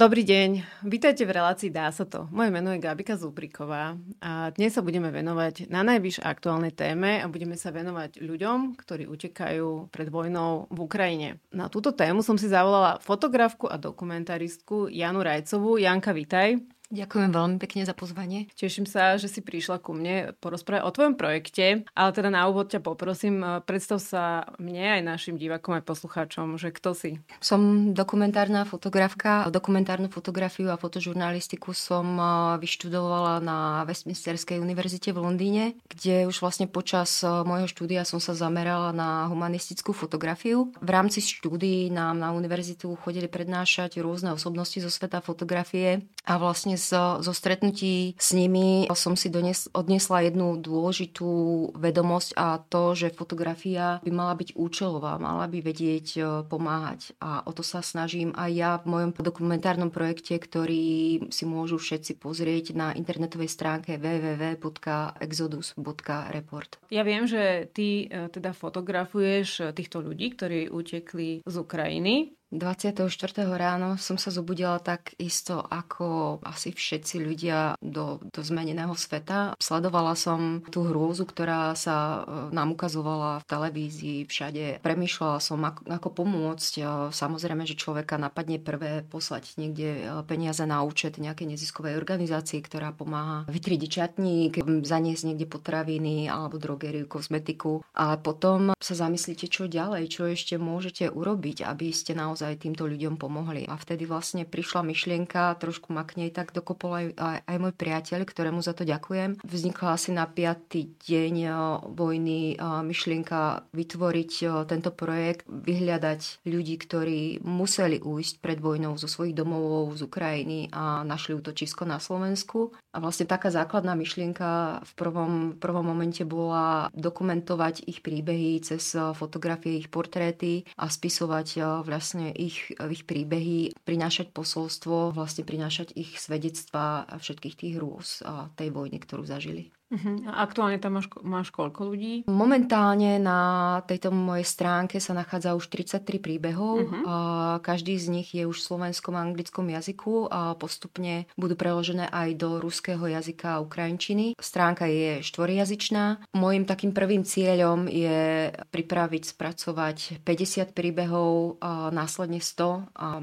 Dobrý deň, vítajte v relácii Dá sa to. Moje meno je Gabika Zubriková a dnes sa budeme venovať na najvyš aktuálnej téme a budeme sa venovať ľuďom, ktorí utekajú pred vojnou v Ukrajine. Na túto tému som si zavolala fotografku a dokumentaristku Janu Rajcovú. Janka, vítaj. Ďakujem veľmi pekne za pozvanie. Teším sa, že si prišla ku mne porozprávať o tvojom projekte, ale teda na úvod ťa poprosím, e, predstav sa mne aj našim divákom aj poslucháčom, že kto si. Som dokumentárna fotografka. Dokumentárnu fotografiu a fotožurnalistiku som e, vyštudovala na Westminsterskej univerzite v Londýne, kde už vlastne počas e, môjho štúdia som sa zamerala na humanistickú fotografiu. V rámci štúdií nám na univerzitu chodili prednášať rôzne osobnosti zo sveta fotografie a vlastne zo, zo stretnutí s nimi som si dones, odnesla jednu dôležitú vedomosť a to, že fotografia by mala byť účelová, mala by vedieť e, pomáhať. A o to sa snažím aj ja v mojom dokumentárnom projekte, ktorý si môžu všetci pozrieť na internetovej stránke www.exodus.report. Ja viem, že ty e, teda fotografuješ týchto ľudí, ktorí utekli z Ukrajiny. 24. ráno som sa zobudila tak isto ako asi všetci ľudia do, do zmeneného sveta. Sledovala som tú hrôzu, ktorá sa e, nám ukazovala v televízii všade. Premýšľala som, ako, ako pomôcť. E, samozrejme, že človeka napadne prvé poslať niekde e, peniaze na účet nejakej neziskovej organizácii, ktorá pomáha vytriediť čatník, zaniesť niekde potraviny alebo drogeriu, kozmetiku. A potom sa zamyslíte, čo ďalej, čo ešte môžete urobiť, aby ste naozaj naozaj týmto ľuďom pomohli. A vtedy vlastne prišla myšlienka, trošku ma k nej tak dokopol aj, aj, môj priateľ, ktorému za to ďakujem. Vznikla asi na piatý deň e, vojny e, myšlienka vytvoriť e, tento projekt, vyhľadať ľudí, ktorí museli ujsť pred vojnou zo svojich domovov z Ukrajiny a našli útočisko na Slovensku. A vlastne taká základná myšlienka v prvom, prvom momente bola dokumentovať ich príbehy cez fotografie, ich portréty a spisovať vlastne ich, ich príbehy, prinášať posolstvo, vlastne prinášať ich svedectvá a všetkých tých rôz a tej vojny, ktorú zažili. Uh-huh. A aktuálne tam máš, máš koľko ľudí? Momentálne na tejto mojej stránke sa nachádza už 33 príbehov. Uh-huh. A každý z nich je už v slovenskom a anglickom jazyku a postupne budú preložené aj do ruského jazyka a ukrajinčiny. Stránka je štvorjazyčná. Mojím takým prvým cieľom je pripraviť, spracovať 50 príbehov a následne 100 a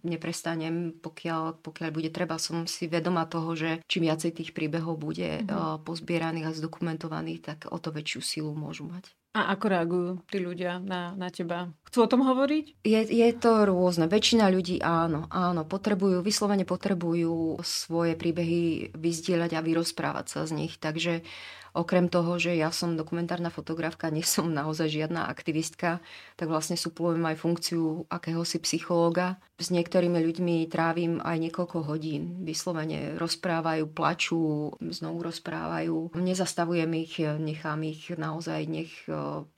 neprestanem, pokiaľ, pokiaľ bude treba. Som si vedoma toho, že čím viacej tých príbehov bude uh-huh pozbieraných a zdokumentovaných, tak o to väčšiu silu môžu mať. A ako reagujú tí ľudia na, na teba? Chcú o tom hovoriť? Je, je to rôzne. Väčšina ľudí áno, áno, potrebujú, vyslovene potrebujú svoje príbehy vyzdieľať a vyrozprávať sa z nich. Takže Okrem toho, že ja som dokumentárna fotografka, nie som naozaj žiadna aktivistka, tak vlastne suplujem aj funkciu akéhosi psychológa. S niektorými ľuďmi trávim aj niekoľko hodín. Vyslovene rozprávajú, plačú, znovu rozprávajú. Nezastavujem ich, nechám ich naozaj, nech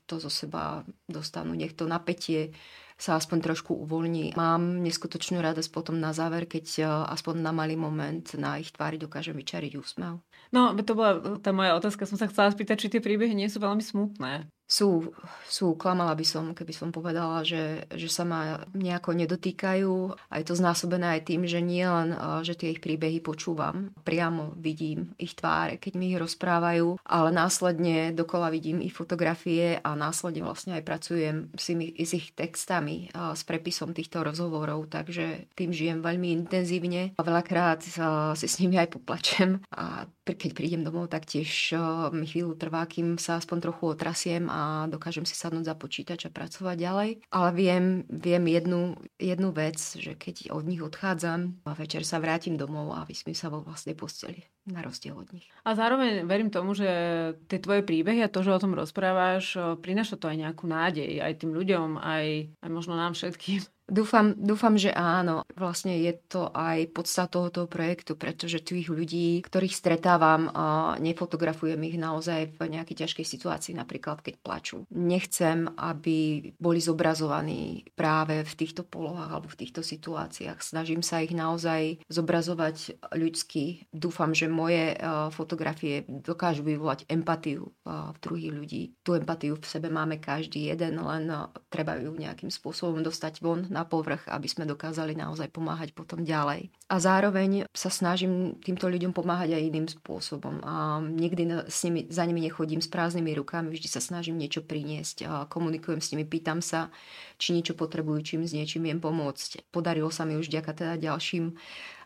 to zo seba dostanú, nech to napätie sa aspoň trošku uvoľní. Mám neskutočnú radosť potom na záver, keď e, aspoň na malý moment na ich tvári dokážem vyčariť úsmev. No, to bola tá moja otázka. Som sa chcela spýtať, či tie príbehy nie sú veľmi smutné sú, sú, klamala by som, keby som povedala, že, že sa ma nejako nedotýkajú. A je to znásobené aj tým, že nie len, že tie ich príbehy počúvam, priamo vidím ich tváre, keď mi ich rozprávajú, ale následne dokola vidím ich fotografie a následne vlastne aj pracujem s, imi, s ich textami, s prepisom týchto rozhovorov, takže tým žijem veľmi intenzívne a veľakrát si s nimi aj poplačem a keď prídem domov, tak tiež mi chvíľu trvá, kým sa aspoň trochu otrasiem a dokážem si sadnúť za počítač a pracovať ďalej. Ale viem, viem jednu, jednu vec, že keď od nich odchádzam a večer sa vrátim domov a vysmím sa vo vlastnej posteli na rozdiel od nich. A zároveň verím tomu, že tie tvoje príbehy a to, že o tom rozprávaš, prináša to aj nejakú nádej aj tým ľuďom, aj, aj možno nám všetkým. Dúfam, dúfam, že áno. Vlastne je to aj podsta tohoto projektu, pretože tých ľudí, ktorých stretávam, nefotografujem ich naozaj v nejakej ťažkej situácii, napríklad keď plačú. Nechcem, aby boli zobrazovaní práve v týchto polohách alebo v týchto situáciách. Snažím sa ich naozaj zobrazovať ľudsky. Dúfam, že moje fotografie dokážu vyvolať empatiu v druhých ľudí. Tú empatiu v sebe máme každý jeden, len treba ju nejakým spôsobom dostať von na na povrch, aby sme dokázali naozaj pomáhať potom ďalej. A zároveň sa snažím týmto ľuďom pomáhať aj iným spôsobom. A nikdy s nimi, za nimi nechodím s prázdnymi rukami, vždy sa snažím niečo priniesť. A komunikujem s nimi, pýtam sa, či niečo potrebujú, čím s niečím viem pomôcť. Podarilo sa mi už ďaká teda ďalším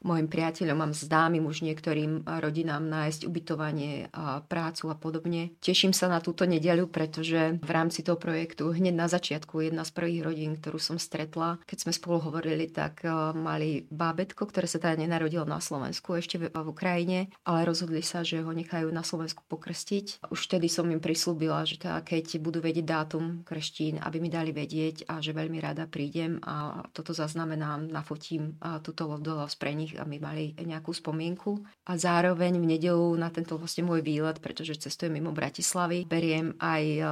mojim priateľom, mám známym už niektorým rodinám nájsť ubytovanie, a prácu a podobne. Teším sa na túto nedeľu, pretože v rámci toho projektu hneď na začiatku jedna z prvých rodín, ktorú som stretla, keď sme spolu hovorili, tak e, mali bábetko, ktoré sa teda nenarodilo na Slovensku, ešte v, v Ukrajine, ale rozhodli sa, že ho nechajú na Slovensku pokrstiť. Už vtedy som im prislúbila, že teda keď budú vedieť dátum krštín, aby mi dali vedieť a že veľmi rada prídem a toto zaznamenám, nafotím túto lodolov pre nich aby mali nejakú spomienku. A zároveň v nedelu na tento vlastne môj výlet, pretože cestujem mimo Bratislavy, beriem aj e,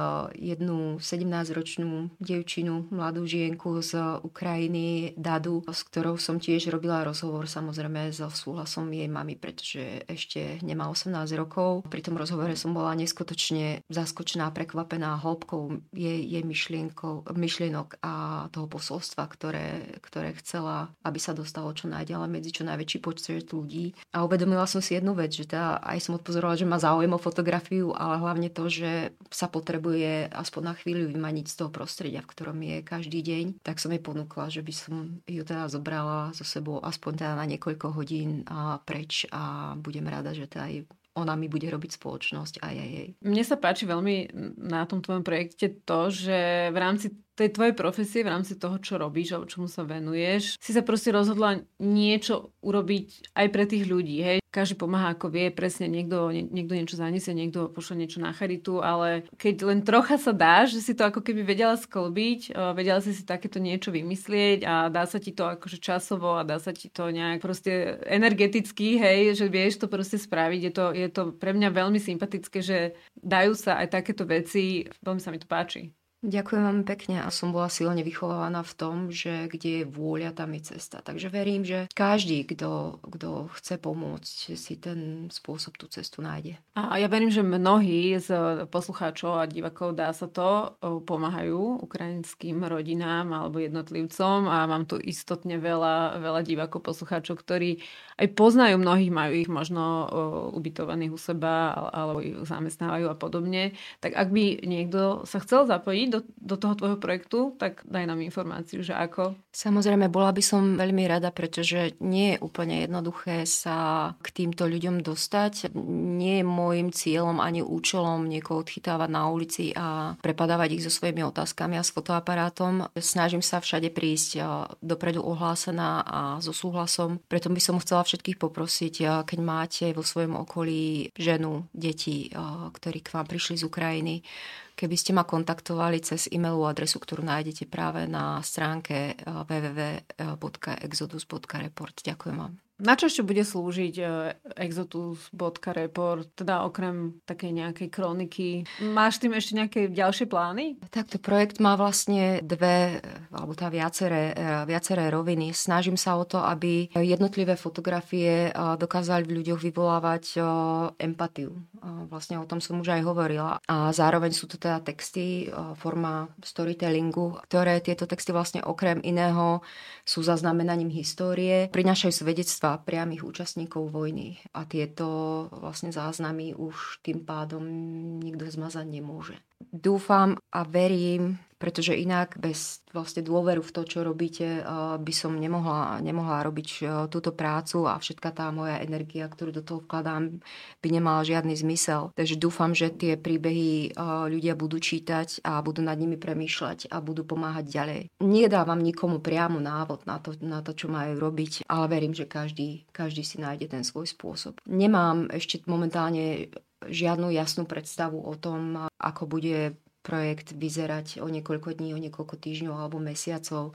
jednu 17-ročnú devčinu, mladú žienku z Ukrajiny, Dadu, s ktorou som tiež robila rozhovor samozrejme so súhlasom jej mamy, pretože ešte nemá 18 rokov. Pri tom rozhovore som bola neskutočne zaskočená, prekvapená hĺbkou jej, jej myšlienok a toho posolstva, ktoré, ktoré chcela, aby sa dostalo čo najďalej medzi čo najväčší počet ľudí. A uvedomila som si jednu vec, že teda aj som odpozorovala, že má záujem o fotografiu, ale hlavne to, že sa potrebuje aspoň na chvíľu vymaniť z toho prostredia, v ktorom je každý deň, tak som jej ponúkla, že by som ju teda zobrala so sebou aspoň teda na niekoľko hodín a preč a budem rada, že teda aj ona mi bude robiť spoločnosť aj jej. Mne sa páči veľmi na tom tvojom projekte to, že v rámci tej tvojej profesie, v rámci toho, čo robíš a čomu sa venuješ, si sa proste rozhodla niečo urobiť aj pre tých ľudí. Hej? Každý pomáha ako vie, presne niekto, nie, niekto niečo zaniesie, niekto pošle niečo na charitu, ale keď len trocha sa dá, že si to ako keby vedela sklbiť, vedela si si takéto niečo vymyslieť a dá sa ti to akože časovo a dá sa ti to nejak proste energeticky, hej, že vieš to proste spraviť. Je to, je to pre mňa veľmi sympatické, že dajú sa aj takéto veci, veľmi sa mi to páči. Ďakujem vám pekne a som bola silne vychovávaná v tom, že kde je vôľa, tam je cesta. Takže verím, že každý, kto, kto chce pomôcť, si ten spôsob, tú cestu nájde. A ja verím, že mnohí z poslucháčov a divakov, dá sa to, pomáhajú ukrajinským rodinám alebo jednotlivcom a mám tu istotne veľa, veľa divakov, poslucháčov, ktorí aj poznajú mnohých, majú ich možno ubytovaných u seba alebo ich zamestnávajú a podobne. Tak ak by niekto sa chcel zapojiť do, do toho tvojho projektu, tak daj nám informáciu, že ako. Samozrejme, bola by som veľmi rada, pretože nie je úplne jednoduché sa k týmto ľuďom dostať. Nie je môjim cieľom ani účelom niekoho odchytávať na ulici a prepadávať ich so svojimi otázkami a s fotoaparátom. Snažím sa všade prísť dopredu ohlásená a so súhlasom. Preto by som chcela všetkých poprosiť, keď máte vo svojom okolí ženu, deti, ktorí k vám prišli z Ukrajiny, keby ste ma kontaktovali cez e-mailovú adresu, ktorú nájdete práve na stránke eh, www.exodus.report. Ďakujem vám. Na čo ešte bude slúžiť e, Exotus.report, teda okrem takej nejakej kroniky? Máš tým ešte nejaké ďalšie plány? Takto projekt má vlastne dve, alebo tá viaceré, e, viaceré roviny. Snažím sa o to, aby jednotlivé fotografie dokázali v ľuďoch vyvolávať empatiu. Vlastne o tom som už aj hovorila. A zároveň sú to teda texty, forma storytellingu, ktoré tieto texty vlastne okrem iného sú zaznamenaním histórie, prinášajú svedectva priamých účastníkov vojny a tieto vlastne záznamy už tým pádom nikto zmazať nemôže. Dúfam a verím, pretože inak bez vlastne dôveru v to, čo robíte, by som nemohla, nemohla robiť túto prácu a všetka tá moja energia, ktorú do toho vkladám, by nemala žiadny zmysel. Takže dúfam, že tie príbehy ľudia budú čítať a budú nad nimi premýšľať a budú pomáhať ďalej. Nedávam nikomu priamo návod na to, na to čo majú robiť, ale verím, že každý, každý si nájde ten svoj spôsob. Nemám ešte momentálne žiadnu jasnú predstavu o tom, ako bude projekt vyzerať o niekoľko dní, o niekoľko týždňov alebo mesiacov.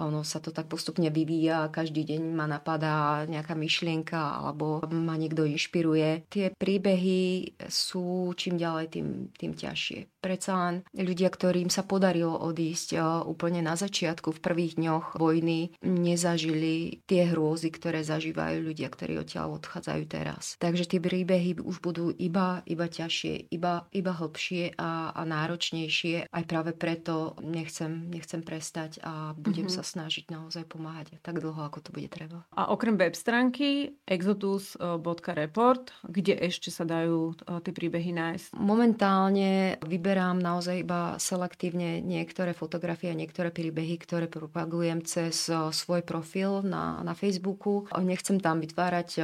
Ono sa to tak postupne vyvíja, každý deň ma napadá nejaká myšlienka alebo ma niekto inšpiruje. Tie príbehy sú čím ďalej tým, tým ťažšie. Predsa len ľudia, ktorým sa podarilo odísť úplne na začiatku, v prvých dňoch vojny, nezažili tie hrôzy, ktoré zažívajú ľudia, ktorí odtiaľ odchádzajú teraz. Takže tie príbehy už budú iba, iba ťažšie, iba, iba hlbšie a, a náročnejšie náročnejšie. Aj práve preto nechcem, nechcem prestať a budem mm-hmm. sa snažiť naozaj pomáhať tak dlho, ako to bude treba. A okrem web stránky exodus.report, kde ešte sa dajú e, tie príbehy nájsť? Momentálne vyberám naozaj iba selektívne niektoré fotografie a niektoré príbehy, ktoré propagujem cez e, svoj profil na, na Facebooku. Nechcem tam vytvárať e,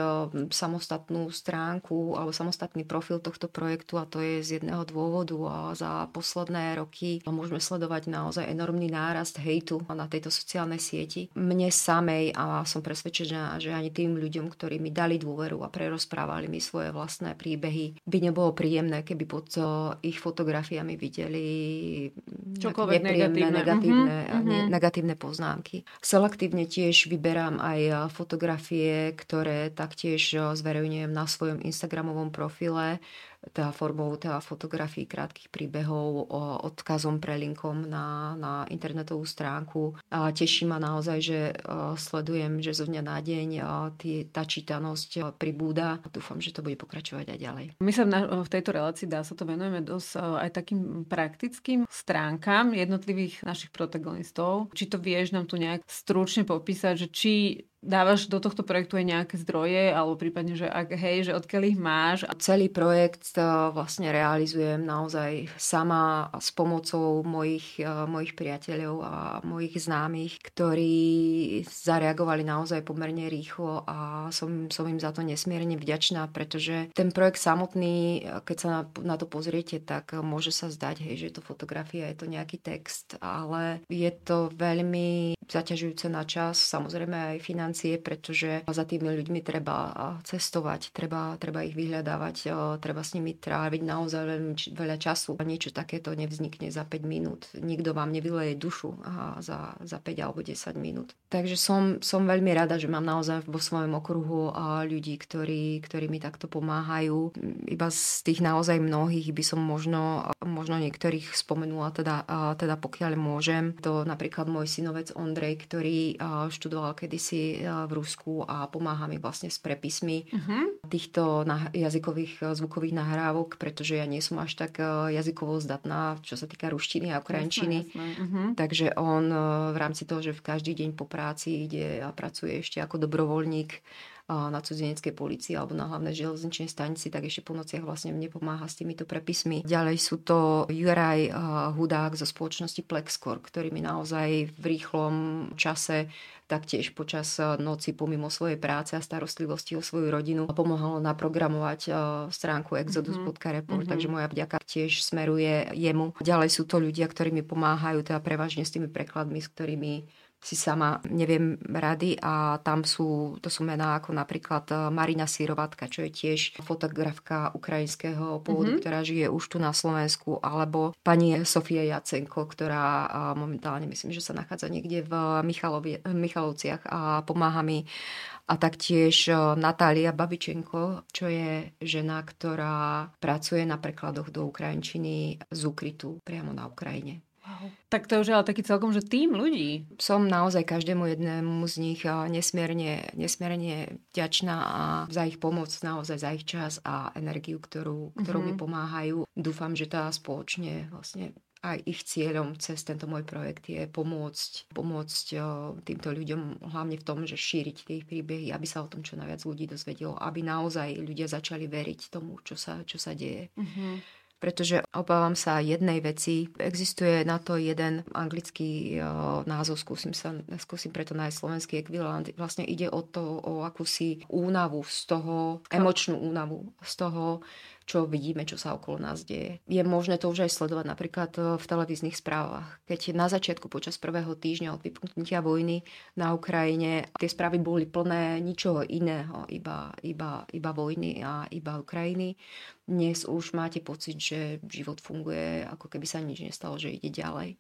samostatnú stránku alebo samostatný profil tohto projektu a to je z jedného dôvodu. A za posledné roky môžeme sledovať naozaj enormný nárast hejtu na tejto sociálnej sieti. Mne samej a som presvedčená, že ani tým ľuďom, ktorí mi dali dôveru a prerozprávali mi svoje vlastné príbehy, by nebolo príjemné, keby pod ich fotografiami videli Čokoľvek negatívne, negatívne, uh-huh. negatívne poznámky. Selektívne tiež vyberám aj fotografie, ktoré taktiež zverejňujem na svojom Instagramovom profile teda formou teda fotografií krátkých príbehov, odkazom, prelinkom na, na internetovú stránku. A teší ma naozaj, že sledujem, že zo dňa na deň tý, tá čítanosť pribúda. Dúfam, že to bude pokračovať aj ďalej. My sa v, tejto relácii dá sa to venujeme dosť aj takým praktickým stránkam jednotlivých našich protagonistov. Či to vieš nám tu nejak stručne popísať, že či dávaš do tohto projektu aj nejaké zdroje, alebo prípadne, že ak hej, že odkiaľ ich máš. Celý projekt e, vlastne realizujem naozaj sama s pomocou mojich, e, mojich priateľov a mojich známych, ktorí zareagovali naozaj pomerne rýchlo a som, som im za to nesmierne vďačná, pretože ten projekt samotný, keď sa na, na to pozriete, tak môže sa zdať, hej, že je to fotografia, je to nejaký text, ale je to veľmi zaťažujúce na čas, samozrejme aj finančne financie, pretože za tými ľuďmi treba cestovať, treba, treba ich vyhľadávať, treba s nimi tráviť naozaj veľa času. Niečo takéto nevznikne za 5 minút. Nikto vám nevyleje dušu za, za 5 alebo 10 minút. Takže som, som veľmi rada, že mám naozaj vo svojom okruhu ľudí, ktorí, ktorí mi takto pomáhajú. Iba z tých naozaj mnohých by som možno, možno niektorých spomenula, teda, teda pokiaľ môžem. To napríklad môj synovec Ondrej, ktorý študoval kedysi v Rusku a pomáha mi vlastne s prepismi uh-huh. týchto jazykových e, zvukových nahrávok, pretože ja nie som až tak e, jazykovo zdatná, čo sa týka ruštiny a ukrajinčiny. Uh-huh. Takže on e, v rámci toho, že v každý deň po práci ide a pracuje ešte ako dobrovoľník na cudzineckej policii alebo na hlavnej železničnej stanici, tak ešte po nociach vlastne mne pomáha s týmito prepismi. Ďalej sú to Juraj Hudák zo spoločnosti Plexcor, ktorý mi naozaj v rýchlom čase taktiež počas noci pomimo svojej práce a starostlivosti o svoju rodinu pomohol naprogramovať stránku exodus.report, mm-hmm. takže moja vďaka tiež smeruje jemu. Ďalej sú to ľudia, ktorí mi pomáhajú, teda prevažne s tými prekladmi, s ktorými si sama neviem rady a tam sú, to sú mená ako napríklad eh, Marina Sirovatka, čo je tiež fotografka ukrajinského pôvodu, mm-hmm. ktorá žije už tu na Slovensku, alebo pani Sofia Jacenko, ktorá eh, momentálne myslím, že sa nachádza niekde v Michalovie, Michalovciach a pomáha mi a taktiež Natália Babičenko, čo je žena, ktorá pracuje na prekladoch do Ukrajinčiny z Ukrytu priamo na Ukrajine. Wow. Tak to už je ale taký celkom, že tým ľudí. Som naozaj každému jednému z nich nesmierne, nesmierne vďačná a za ich pomoc, naozaj za ich čas a energiu, ktorú, ktorú mm-hmm. mi pomáhajú. Dúfam, že tá spoločne vlastne aj ich cieľom cez tento môj projekt je pomôcť, pomôcť týmto ľuďom hlavne v tom, že šíriť tie ich príbehy, aby sa o tom čo najviac ľudí dozvedelo, aby naozaj ľudia začali veriť tomu, čo sa, čo sa deje. Mm-hmm pretože obávam sa jednej veci. Existuje na to jeden anglický názov, skúsim, sa, skúsim preto nájsť slovenský ekvivalent. Vlastne ide o to, o akúsi únavu z toho, emočnú únavu z toho, čo vidíme, čo sa okolo nás deje. Je možné to už aj sledovať napríklad e, v televíznych správach. Keď na začiatku počas prvého týždňa od vypuknutia vojny na Ukrajine tie správy boli plné ničoho iného, iba, iba, iba vojny a iba Ukrajiny. Dnes už máte pocit, že život funguje, ako keby sa nič nestalo, že ide ďalej.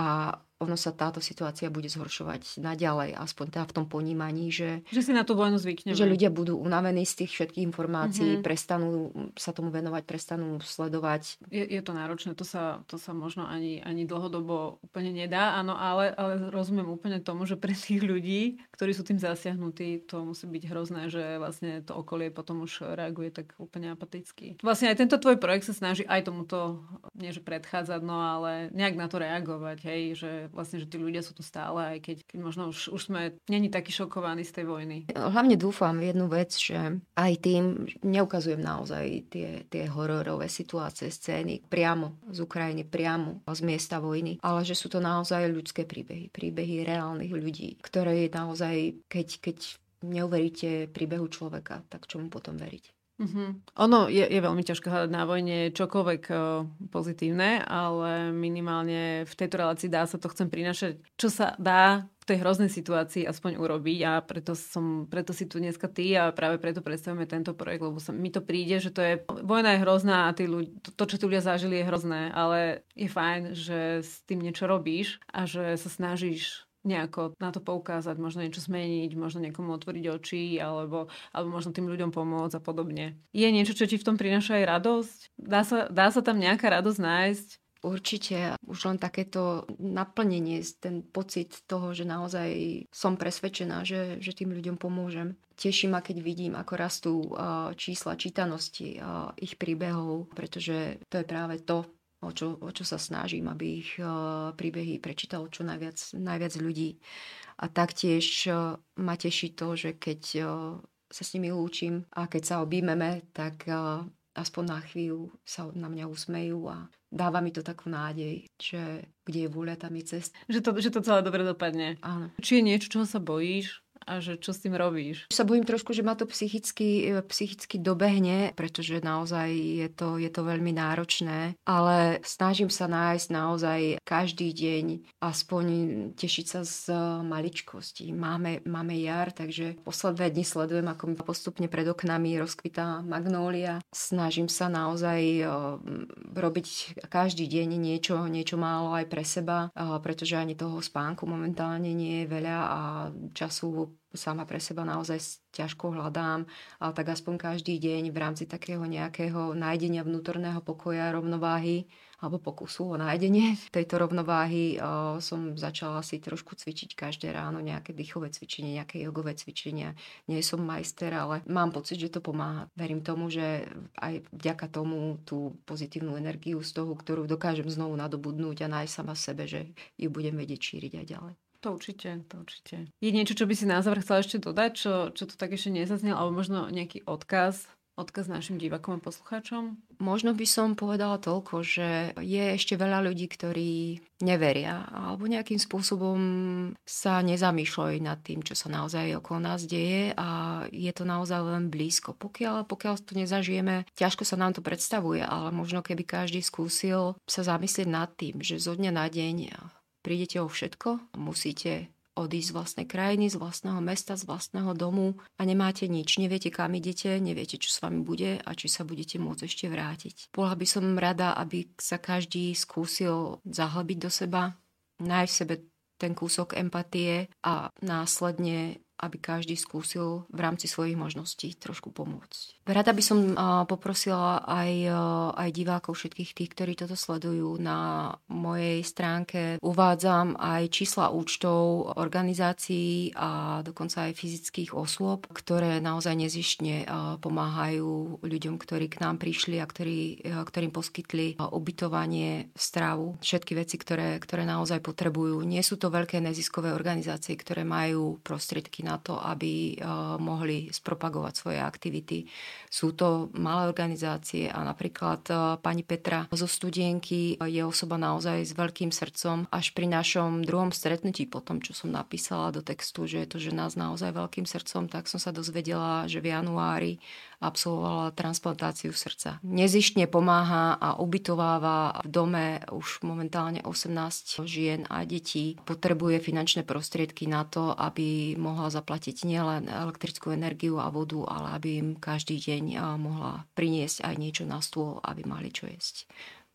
A ono sa táto situácia bude zhoršovať naďalej, aspoň teda v tom ponímaní, že... Že si na tú vojnu zvykneme. Že ľudia budú unavení z tých všetkých informácií, mm-hmm. prestanú sa tomu venovať, prestanú sledovať. Je, je to náročné, to sa, to sa možno ani, ani dlhodobo úplne nedá, áno, ale, ale rozumiem úplne tomu, že pre tých ľudí, ktorí sú tým zasiahnutí, to musí byť hrozné, že vlastne to okolie potom už reaguje tak úplne apaticky. Vlastne aj tento tvoj projekt sa snaží aj tomuto, nie že predchádzať, no ale nejak na to reagovať, hej, že vlastne, že tí ľudia sú tu stále, aj keď, keď možno už, už sme není takí šokovaní z tej vojny. Hlavne dúfam v jednu vec, že aj tým neukazujem naozaj tie, tie hororové situácie, scény priamo z Ukrajiny, priamo z miesta vojny, ale že sú to naozaj ľudské príbehy, príbehy reálnych ľudí, ktoré je naozaj, keď, keď neuveríte príbehu človeka, tak čomu potom veriť? Mm-hmm. Ono je, je veľmi ťažké hľadať na vojne čokoľvek uh, pozitívne, ale minimálne v tejto relácii dá sa to chcem prinašať, čo sa dá v tej hroznej situácii aspoň urobiť a preto, som, preto si tu dneska ty a práve preto predstavujeme tento projekt, lebo sa, mi to príde, že to je, vojna je hrozná a tí ľudia, to, čo tí ľudia zažili je hrozné, ale je fajn, že s tým niečo robíš a že sa snažíš nejako na to poukázať, možno niečo zmeniť, možno niekomu otvoriť oči, alebo, alebo možno tým ľuďom pomôcť a podobne. Je niečo, čo ti v tom prináša aj radosť? Dá sa, dá sa tam nejaká radosť nájsť? Určite už len takéto naplnenie, ten pocit toho, že naozaj som presvedčená, že, že tým ľuďom pomôžem. Teší ma, keď vidím, ako rastú čísla čítanosti ich príbehov, pretože to je práve to, o čo, o čo sa snažím, aby ich uh, príbehy prečítalo čo najviac, najviac ľudí. A taktiež uh, ma teší to, že keď uh, sa s nimi lúčim a keď sa objímeme, tak aspoň na chvíľu sa na mňa usmejú a dáva mi to takú nádej, že kde je vôľa, tam je cest. Že to, že to celé dobre dopadne. Áno. Či je niečo, čoho sa bojíš? A že čo s tým robíš? Sa bojím trošku, že ma to psychicky, e, psychicky dobehne, pretože naozaj je to, je to veľmi náročné, ale snažím sa nájsť naozaj každý deň aspoň tešiť sa z maličkosti. Máme, máme jar, takže posledné dni sledujem, ako mi postupne pred oknami rozkvitá magnólia. Snažím sa naozaj e, robiť každý deň niečo, niečo málo aj pre seba, e, pretože ani toho spánku momentálne nie je veľa a času sama pre seba naozaj ťažko hľadám, ale tak aspoň každý deň v rámci takého nejakého nájdenia vnútorného pokoja, rovnováhy alebo pokusu o nájdenie tejto rovnováhy som začala si trošku cvičiť každé ráno nejaké dýchové cvičenie, nejaké jogové cvičenia. Nie som majster, ale mám pocit, že to pomáha. Verím tomu, že aj vďaka tomu tú pozitívnu energiu z toho, ktorú dokážem znovu nadobudnúť a nájsť sama v sebe, že ju budem vedieť šíriť aj ďalej. To určite, to určite. Je niečo, čo by si na záver chcela ešte dodať, čo, čo tu tak ešte nezaznel, alebo možno nejaký odkaz, odkaz našim divakom a poslucháčom? Možno by som povedala toľko, že je ešte veľa ľudí, ktorí neveria alebo nejakým spôsobom sa nezamýšľajú nad tým, čo sa naozaj okolo nás deje a je to naozaj len blízko. Pokiaľ, pokiaľ to nezažijeme, ťažko sa nám to predstavuje, ale možno keby každý skúsil sa zamyslieť nad tým, že zo dňa na deň prídete o všetko, musíte odísť z vlastnej krajiny, z vlastného mesta, z vlastného domu a nemáte nič. Neviete, kam idete, neviete, čo s vami bude a či sa budete môcť ešte vrátiť. Bola by som rada, aby sa každý skúsil zahlbiť do seba, nájsť v sebe ten kúsok empatie a následne aby každý skúsil v rámci svojich možností trošku pomôcť. Rada by som poprosila aj, aj divákov všetkých tých, ktorí toto sledujú. Na mojej stránke uvádzam aj čísla účtov organizácií a dokonca aj fyzických osôb, ktoré naozaj nezištne pomáhajú ľuďom, ktorí k nám prišli a ktorí, ktorým poskytli ubytovanie, stravu, všetky veci, ktoré, ktoré naozaj potrebujú. Nie sú to veľké neziskové organizácie, ktoré majú prostriedky na to, aby eh, mohli spropagovať svoje aktivity. Sú to malé organizácie a napríklad eh, pani Petra zo studienky je osoba naozaj s veľkým srdcom. Až pri našom druhom stretnutí, po tom, čo som napísala do textu, že je to žena s naozaj veľkým srdcom, tak som sa dozvedela, že v januári absolvovala transplantáciu srdca. Nezištne pomáha a ubytováva v dome už momentálne 18 žien a detí. Potrebuje finančné prostriedky na to, aby mohla zaplatiť nielen elektrickú energiu a vodu, ale aby im každý deň mohla priniesť aj niečo na stôl, aby mali čo jesť.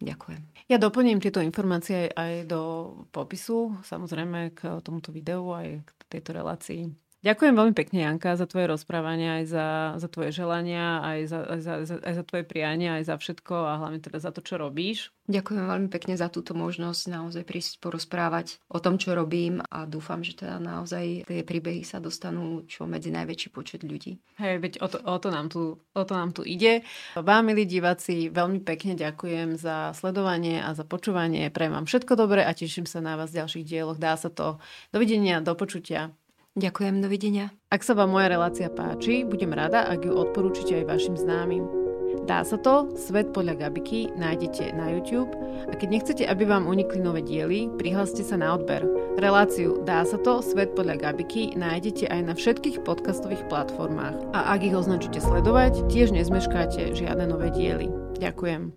Ďakujem. Ja doplním tieto informácie aj do popisu, samozrejme k tomuto videu aj k tejto relácii. Ďakujem veľmi pekne, Janka, za tvoje rozprávania, aj za, za tvoje želania, aj za, aj, za, aj za tvoje priania, aj za všetko a hlavne teda za to, čo robíš. Ďakujem veľmi pekne za túto možnosť naozaj prísť porozprávať o tom, čo robím a dúfam, že teda naozaj tie príbehy sa dostanú čo medzi najväčší počet ľudí. Hej, veď o to, o to, nám, tu, o to nám tu ide. Vám, milí diváci, veľmi pekne ďakujem za sledovanie a za počúvanie. Prajem vám všetko dobré a teším sa na vás v ďalších dieloch. Dá sa to. Dovidenia, do počutia. Ďakujem, dovidenia. Ak sa vám moja relácia páči, budem rada, ak ju odporúčite aj vašim známym. Dá sa to, Svet podľa Gabiky nájdete na YouTube a keď nechcete, aby vám unikli nové diely, prihláste sa na odber. Reláciu Dá sa to, Svet podľa Gabiky nájdete aj na všetkých podcastových platformách a ak ich označíte sledovať, tiež nezmeškáte žiadne nové diely. Ďakujem.